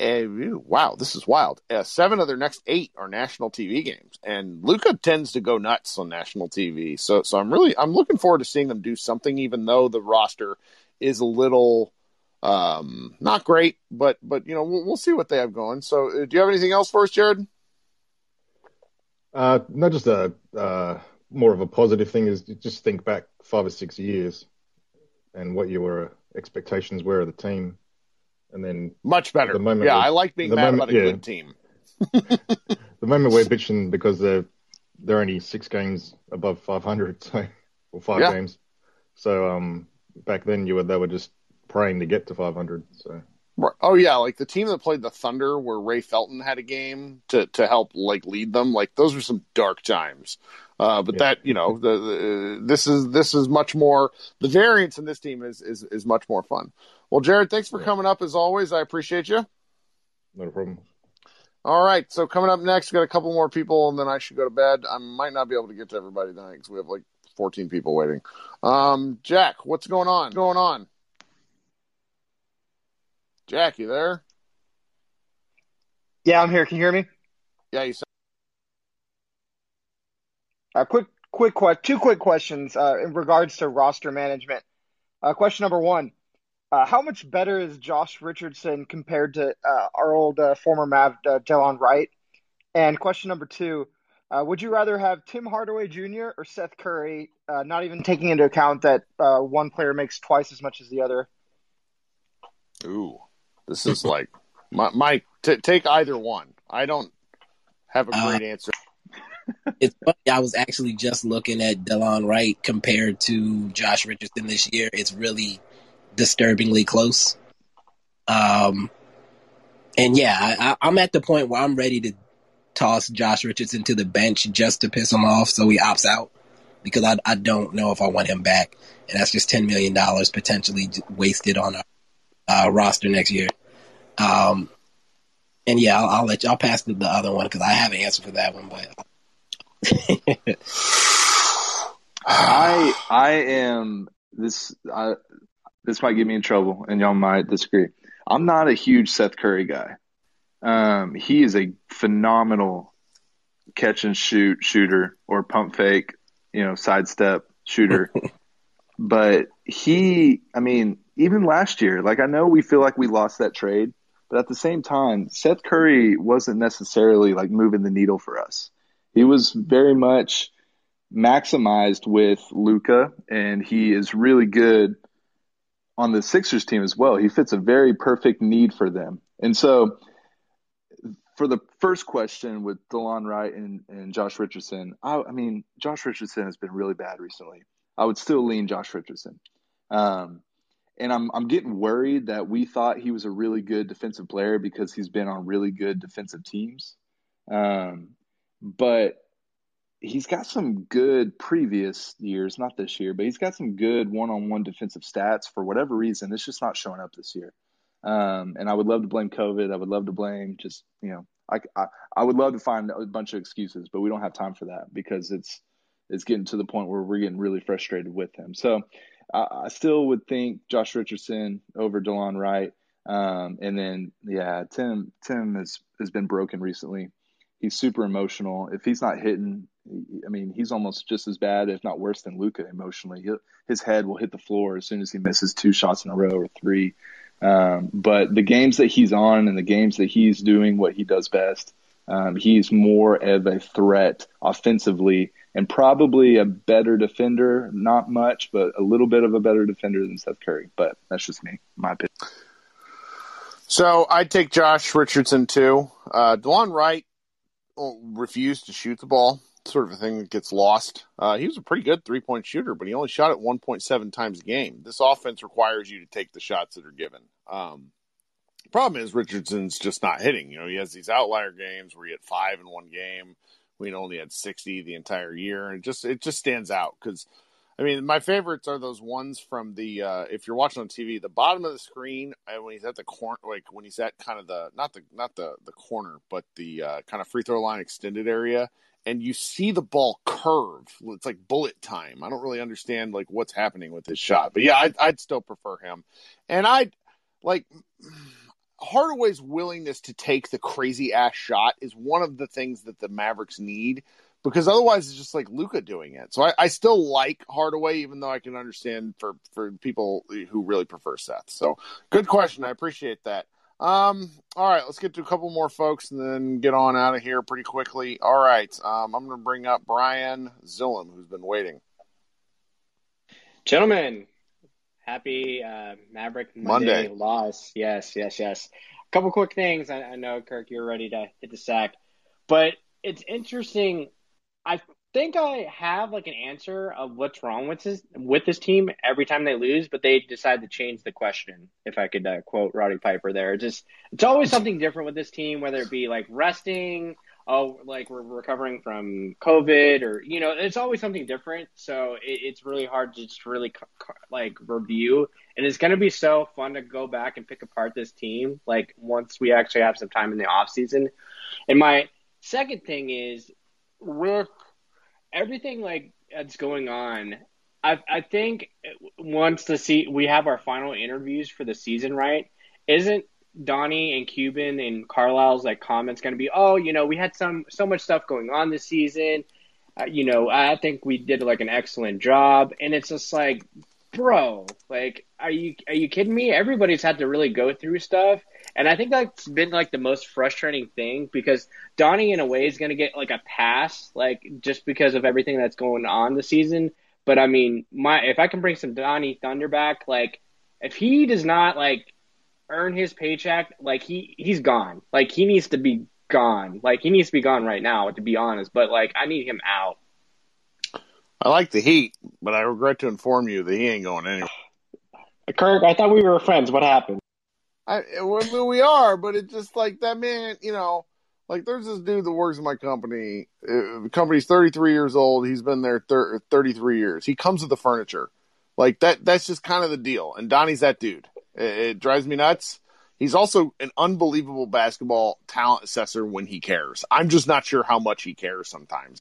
and wow, this is wild. Uh, seven of their next eight are national TV games, and Luka tends to go nuts on national TV. So, so I'm really I'm looking forward to seeing them do something, even though the roster is a little um, not great, but but you know we'll, we'll see what they have going. So, uh, do you have anything else for us, Jared? Uh, not just a uh, more of a positive thing is just think back five or six years and what your expectations were of the team and then much better. The moment yeah, I like being mad moment, about a yeah. good team. the moment we're bitching because they're they're only six games above 500, so or five yeah. games. So um, back then you were they were just praying to get to 500. So. Oh yeah, like the team that played the Thunder, where Ray Felton had a game to to help like lead them. Like those are some dark times. Uh, but yeah. that you know, the, the, this is this is much more. The variance in this team is is is much more fun. Well, Jared, thanks for yeah. coming up as always. I appreciate you. No problem. All right, so coming up next, we got a couple more people, and then I should go to bed. I might not be able to get to everybody tonight because we have like 14 people waiting. Um, Jack, what's going on? What's going on? Jack, you there? Yeah, I'm here. Can you hear me? Yeah, you. Sound- uh, quick, quick, two quick questions uh, in regards to roster management. Uh, question number one: uh, how much better is Josh Richardson compared to uh, our old uh, former Mav uh, Delon Wright? And question number two: uh, Would you rather have Tim Hardaway Jr. or Seth Curry? Uh, not even taking into account that one player makes twice as much as the other. Ooh, this is like my, my t- take either one. I don't have a great answer. it's funny. I was actually just looking at Delon Wright compared to Josh Richardson this year. It's really disturbingly close. Um, and yeah, I, am at the point where I'm ready to toss Josh Richardson to the bench just to piss him off so he opts out because I, I don't know if I want him back. And that's just $10 million potentially wasted on a uh, roster next year. Um, and yeah, I'll, I'll let you, I'll pass the, the other one because I have an answer for that one, but. I I am this I, this might get me in trouble and y'all might disagree. I'm not a huge Seth Curry guy. Um, he is a phenomenal catch and shoot shooter or pump fake, you know, sidestep shooter. but he, I mean, even last year, like I know we feel like we lost that trade, but at the same time, Seth Curry wasn't necessarily like moving the needle for us. He was very much maximized with Luka, and he is really good on the Sixers team as well. He fits a very perfect need for them. And so, for the first question with Delon Wright and, and Josh Richardson, I, I, mean, Josh Richardson has been really bad recently. I would still lean Josh Richardson. Um, and I'm I'm getting worried that we thought he was a really good defensive player because he's been on really good defensive teams. Um, but he's got some good previous years, not this year, but he's got some good one-on-one defensive stats. For whatever reason, it's just not showing up this year. Um, and I would love to blame COVID. I would love to blame just you know, I, I I would love to find a bunch of excuses, but we don't have time for that because it's it's getting to the point where we're getting really frustrated with him. So I, I still would think Josh Richardson over Delon Wright. Um, and then yeah, Tim Tim has has been broken recently. He's super emotional. If he's not hitting, I mean, he's almost just as bad, if not worse, than Luka emotionally. He'll, his head will hit the floor as soon as he misses two shots in a row or three. Um, but the games that he's on and the games that he's doing what he does best, um, he's more of a threat offensively and probably a better defender. Not much, but a little bit of a better defender than Seth Curry. But that's just me, my opinion. So I'd take Josh Richardson too. Uh, Delon Wright refused to shoot the ball sort of a thing that gets lost. Uh, he was a pretty good three point shooter, but he only shot it 1.7 times a game. This offense requires you to take the shots that are given. Um, problem is Richardson's just not hitting. You know, he has these outlier games where he had five in one game. We only had 60 the entire year, and it just it just stands out because. I mean, my favorites are those ones from the uh, if you're watching on TV, the bottom of the screen uh, when he's at the corner, like when he's at kind of the not the not the the corner, but the uh, kind of free throw line extended area, and you see the ball curve. It's like bullet time. I don't really understand like what's happening with his shot, but yeah, I'd, I'd still prefer him. And I like Hardaway's willingness to take the crazy ass shot is one of the things that the Mavericks need because otherwise it's just like Luka doing it. So I, I, still like Hardaway, even though I can understand for for people who really prefer Seth. So good question. I appreciate that. Um, all right, let's get to a couple more folks and then get on out of here pretty quickly. All right, um, I'm going to bring up Brian Zillum, who's been waiting. Gentlemen, happy uh, Maverick Monday, Monday, loss. Yes, yes, yes. A couple quick things. I, I know, Kirk, you're ready to hit the sack, but it's interesting. I think I have like an answer of what's wrong with this with this team every time they lose, but they decide to change the question. If I could uh, quote Roddy Piper, there, just it's always something different with this team, whether it be like resting, oh, like we're recovering from COVID, or you know, it's always something different. So it, it's really hard to just really like review, and it's gonna be so fun to go back and pick apart this team, like once we actually have some time in the off season. And my second thing is with everything like that's going on, I I think once the see we have our final interviews for the season, right? Isn't Donnie and Cuban and Carlisle's like comments going to be, oh, you know, we had some so much stuff going on this season. Uh, you know, I think we did like an excellent job, and it's just like, bro, like, are you are you kidding me? Everybody's had to really go through stuff, and I think that's been like the most frustrating thing because Donnie, in a way, is going to get like a pass, like just because of everything that's going on this season. But I mean, my if I can bring some Donnie Thunder back, like if he does not like earn his paycheck, like he he's gone. Like he needs to be gone. Like he needs to be gone right now, to be honest. But like I need him out. I like the Heat, but I regret to inform you that he ain't going anywhere. Kirk, I thought we were friends. What happened? I, we are, but it's just like that man, you know, Like, there's this dude that works in my company. Uh, the company's 33 years old. He's been there thir- 33 years. He comes with the furniture. Like that. That's just kind of the deal. And Donnie's that dude. It, it drives me nuts. He's also an unbelievable basketball talent assessor when he cares. I'm just not sure how much he cares sometimes.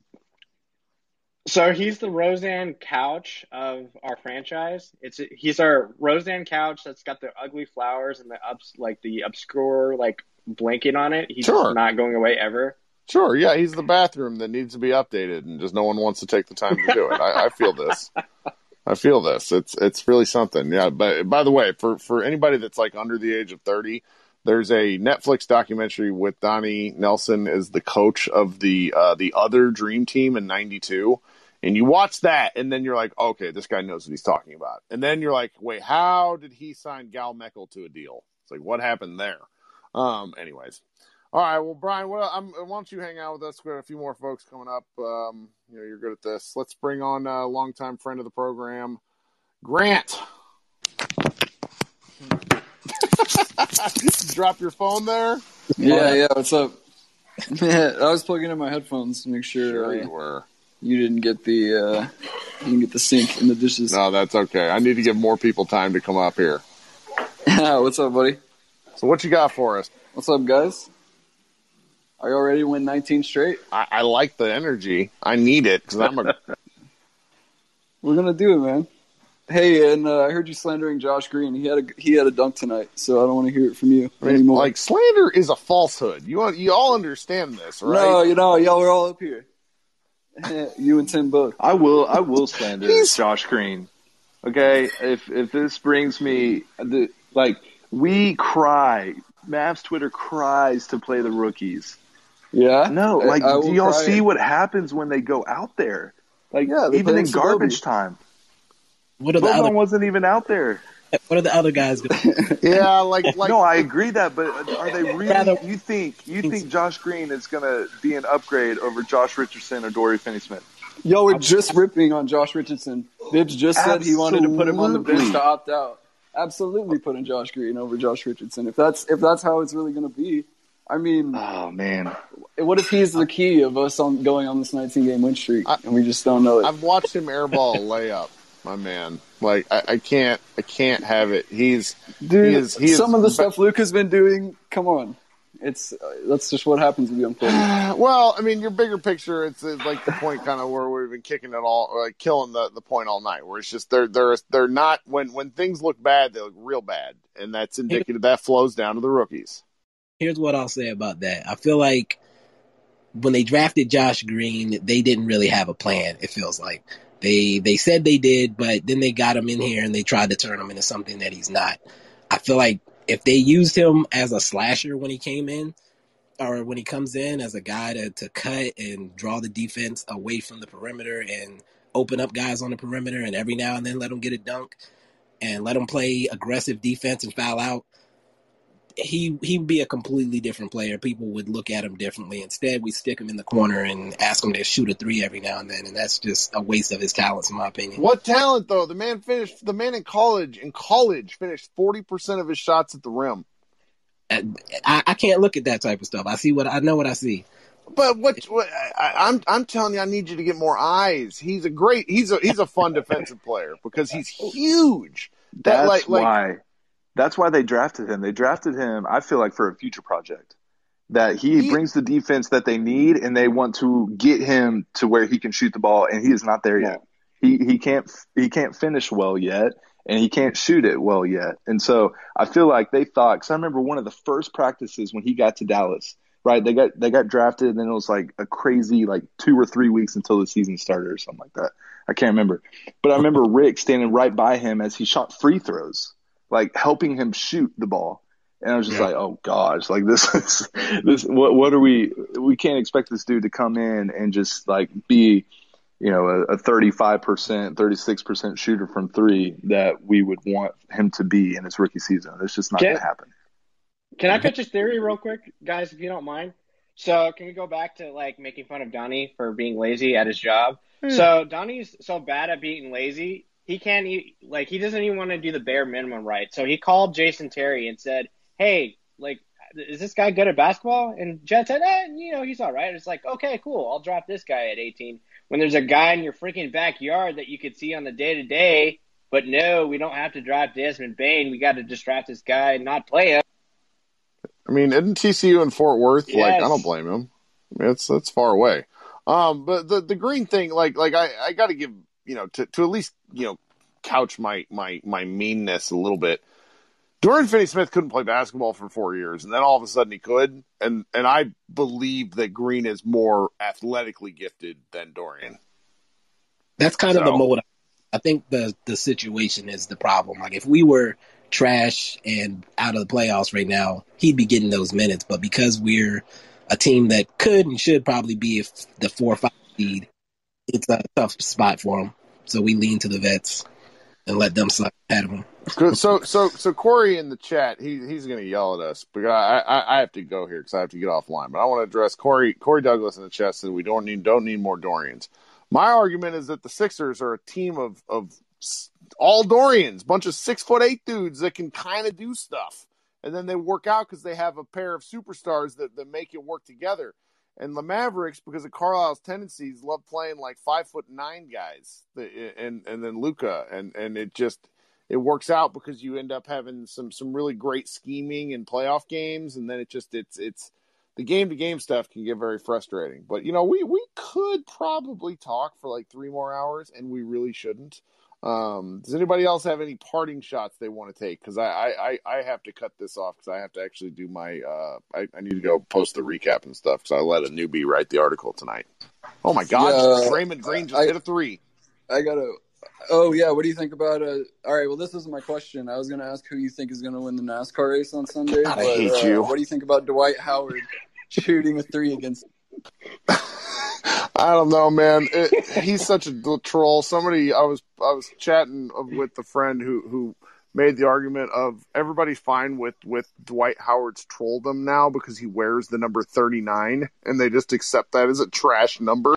So he's the Roseanne Couch of our franchise. It's he's our Roseanne Couch that's got the ugly flowers and the ups like the obscure like blanket on it. He's sure. not going away ever. Sure, yeah, he's the bathroom that needs to be updated, and just no one wants to take the time to do it. I, I feel this. I feel this. It's it's really something. Yeah. But by the way, for for anybody that's like under the age of thirty, there's a Netflix documentary with Donnie Nelson as the coach of the uh, the other Dream Team in '92 and you watch that, and then you're like, okay, this guy knows what he's talking about. And then you're like, wait, how did he sign Gal Mekel to a deal? It's like, what happened there? Um, anyways, all right. Well, Brian, what, I'm, why don't you hang out with us? We got a few more folks coming up. Um, you know, you're good at this. Let's bring on a longtime friend of the program, Grant. Drop your phone there. Yeah, yeah. What's up? Yeah, I was plugging in my headphones to make sure. Sure, you were you didn't get the uh, you didn't get the sink in the dishes. No, that's okay. I need to give more people time to come up here. What's up, buddy? So what you got for us? What's up, guys? Are you ready to win 19 straight? I, I like the energy. I need it because I'm a. We're gonna do it, man. Hey, and uh, I heard you slandering Josh Green. He had a he had a dunk tonight, so I don't want to hear it from you I mean, anymore. Like slander is a falsehood. You you all understand this, right? No, you know, y'all are all up here. you and Tim both. I will. I will slander Josh Green. Okay, if if this brings me the like, we cry. Mavs Twitter cries to play the rookies. Yeah. No, like, I, I do y'all see what happens when they go out there? Like, yeah, even in garbage time. What are the other... wasn't even out there. What are the other guys doing? yeah, like, like no, I agree that, but uh, are they really? You think you think Josh Green is going to be an upgrade over Josh Richardson or Dory Finney-Smith? Yo, we're just ripping on Josh Richardson. Bibbs just said he wanted to put him on the bench to opt out. Absolutely, putting Josh Green over Josh Richardson. If that's if that's how it's really going to be, I mean, oh man, what if he's the key of us on going on this 19 game win streak I, and we just don't know it? I've watched him airball a layup my man. Like I, I, can't, I can't have it. He's dude. He is, he some is, of the stuff Luke has been doing. Come on, it's uh, that's just what happens with young players. well, I mean, your bigger picture, it's, it's like the point kind of where we've been kicking it all, like killing the, the point all night. Where it's just they're they're they're not when when things look bad, they look real bad, and that's indicative. That flows down to the rookies. Here's what I'll say about that. I feel like when they drafted Josh Green, they didn't really have a plan. It feels like they they said they did, but then they got him in here and they tried to turn him into something that he's not. I feel like if they used him as a slasher when he came in, or when he comes in as a guy to, to cut and draw the defense away from the perimeter and open up guys on the perimeter and every now and then let them get a dunk and let them play aggressive defense and foul out, he he'd be a completely different player. People would look at him differently. Instead, we stick him in the corner and ask him to shoot a three every now and then, and that's just a waste of his talents, in my opinion. What talent though? The man finished. The man in college in college finished forty percent of his shots at the rim. I, I can't look at that type of stuff. I see what I know. What I see. But what, what I, I'm I'm telling you, I need you to get more eyes. He's a great. He's a he's a fun defensive player because he's huge. That, That's like, why. That's why they drafted him. They drafted him, I feel like, for a future project. That he, he brings the defense that they need, and they want to get him to where he can shoot the ball, and he is not there yet. He he can't he can't finish well yet, and he can't shoot it well yet. And so I feel like they thought because I remember one of the first practices when he got to Dallas, right? They got they got drafted, and then it was like a crazy like two or three weeks until the season started or something like that. I can't remember, but I remember Rick standing right by him as he shot free throws like helping him shoot the ball. And I was just yeah. like, oh gosh, like this is this. What what are we? We can't expect this dude to come in and just like be, you know, a thirty five percent, thirty six percent shooter from three that we would want him to be in his rookie season. It's just not going to happen. Can I pitch a theory real quick, guys, if you don't mind? So can we go back to like making fun of Donnie for being lazy at his job? Hmm. So Donnie's so bad at being lazy he can't like he doesn't even want to do the bare minimum right. So he called Jason Terry and said, "Hey, like is this guy good at basketball? And Jet said, eh, you know, he's all right. It's like, okay, cool. I'll draft this guy at 18. When there's a guy in your freaking backyard that you could see on the day to day, but no, we don't have to draft Desmond Bane. We got to just draft this guy and not play him. I mean, isn't TCU in Fort Worth? Yes. Like, I don't blame him. I mean, it's that's far away. Um, but the the green thing, like, like I, I got to give you know to to at least you know couch my my my meanness a little bit. Dorian Finney-Smith couldn't play basketball for four years, and then all of a sudden he could. And and I believe that Green is more athletically gifted than Dorian. That's kind so. of the mold. I think the the situation is the problem. Like if we were trash and out of the playoffs right now, he'd be getting those minutes. But because we're a team that could and should probably be the four or five seed, it's a tough spot for him. So we lean to the vets and let them of him. Good. So, so, so Corey in the chat, he he's going to yell at us, but I, I, I have to go here because I have to get offline. But I want to address Corey Corey Douglas in the chat said we don't need don't need more Dorians. My argument is that the Sixers are a team of of all Dorians, bunch of six foot eight dudes that can kind of do stuff, and then they work out because they have a pair of superstars that that make it work together. And the Mavericks, because of Carlisle's tendencies, love playing like five foot nine guys, and and then Luka, and and it just it works out because you end up having some some really great scheming and playoff games, and then it just it's it's the game to game stuff can get very frustrating. But you know, we we could probably talk for like three more hours, and we really shouldn't. Um, does anybody else have any parting shots they want to take? Because I, I, I have to cut this off because I have to actually do my uh, I, I need to go post the recap and stuff because I let a newbie write the article tonight. Oh my God, yeah, Raymond Green just I, hit a three. I gotta. Oh yeah, what do you think about? Uh, all right, well this isn't my question. I was gonna ask who you think is gonna win the NASCAR race on Sunday. God, but, I hate uh, you. What do you think about Dwight Howard shooting a three against? I don't know, man. It, he's such a troll. Somebody, I was I was chatting with a friend who who made the argument of everybody's fine with with Dwight Howard's trolldom now because he wears the number 39 and they just accept that as a trash number.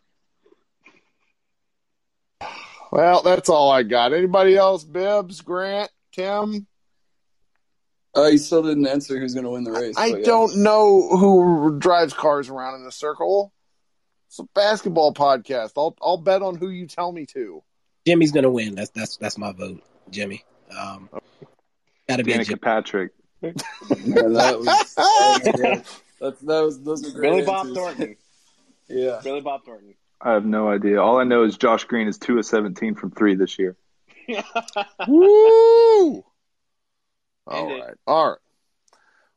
Well, that's all I got. Anybody else? Bibbs, Grant, Tim? Uh, he still didn't answer who's going to win the race. I yeah. don't know who drives cars around in a circle. It's a basketball podcast. I'll I'll bet on who you tell me to. Jimmy's gonna win. That's that's that's my vote. Jimmy. Um, gotta be Danica Patrick. yeah, that was, that was, that was those are great Billy answers. Bob Thornton. yeah, Billy Bob Thornton. I have no idea. All I know is Josh Green is two of seventeen from three this year. Woo! All right, all right.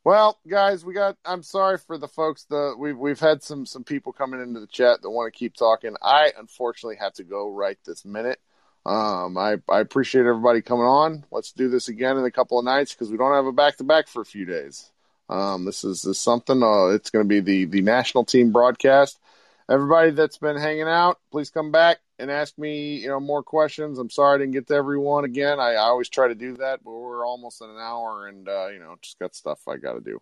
Well, guys, we got. I'm sorry for the folks. The we've we've had some some people coming into the chat that want to keep talking. I unfortunately have to go right this minute. Um, I I appreciate everybody coming on. Let's do this again in a couple of nights because we don't have a back to back for a few days. Um, this is, is something. Uh, it's going to be the the national team broadcast. Everybody that's been hanging out, please come back and ask me, you know, more questions. I'm sorry I didn't get to everyone again. I, I always try to do that, but we're almost in an hour, and uh, you know, just got stuff I got to do.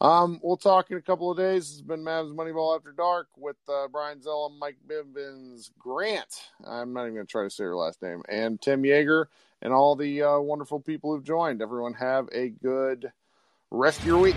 Um, we'll talk in a couple of days. It's been Mavs Moneyball After Dark with uh, Brian Zella, Mike Bibbins, Grant. I'm not even going to try to say your last name, and Tim Yeager, and all the uh, wonderful people who've joined. Everyone have a good rest of your week.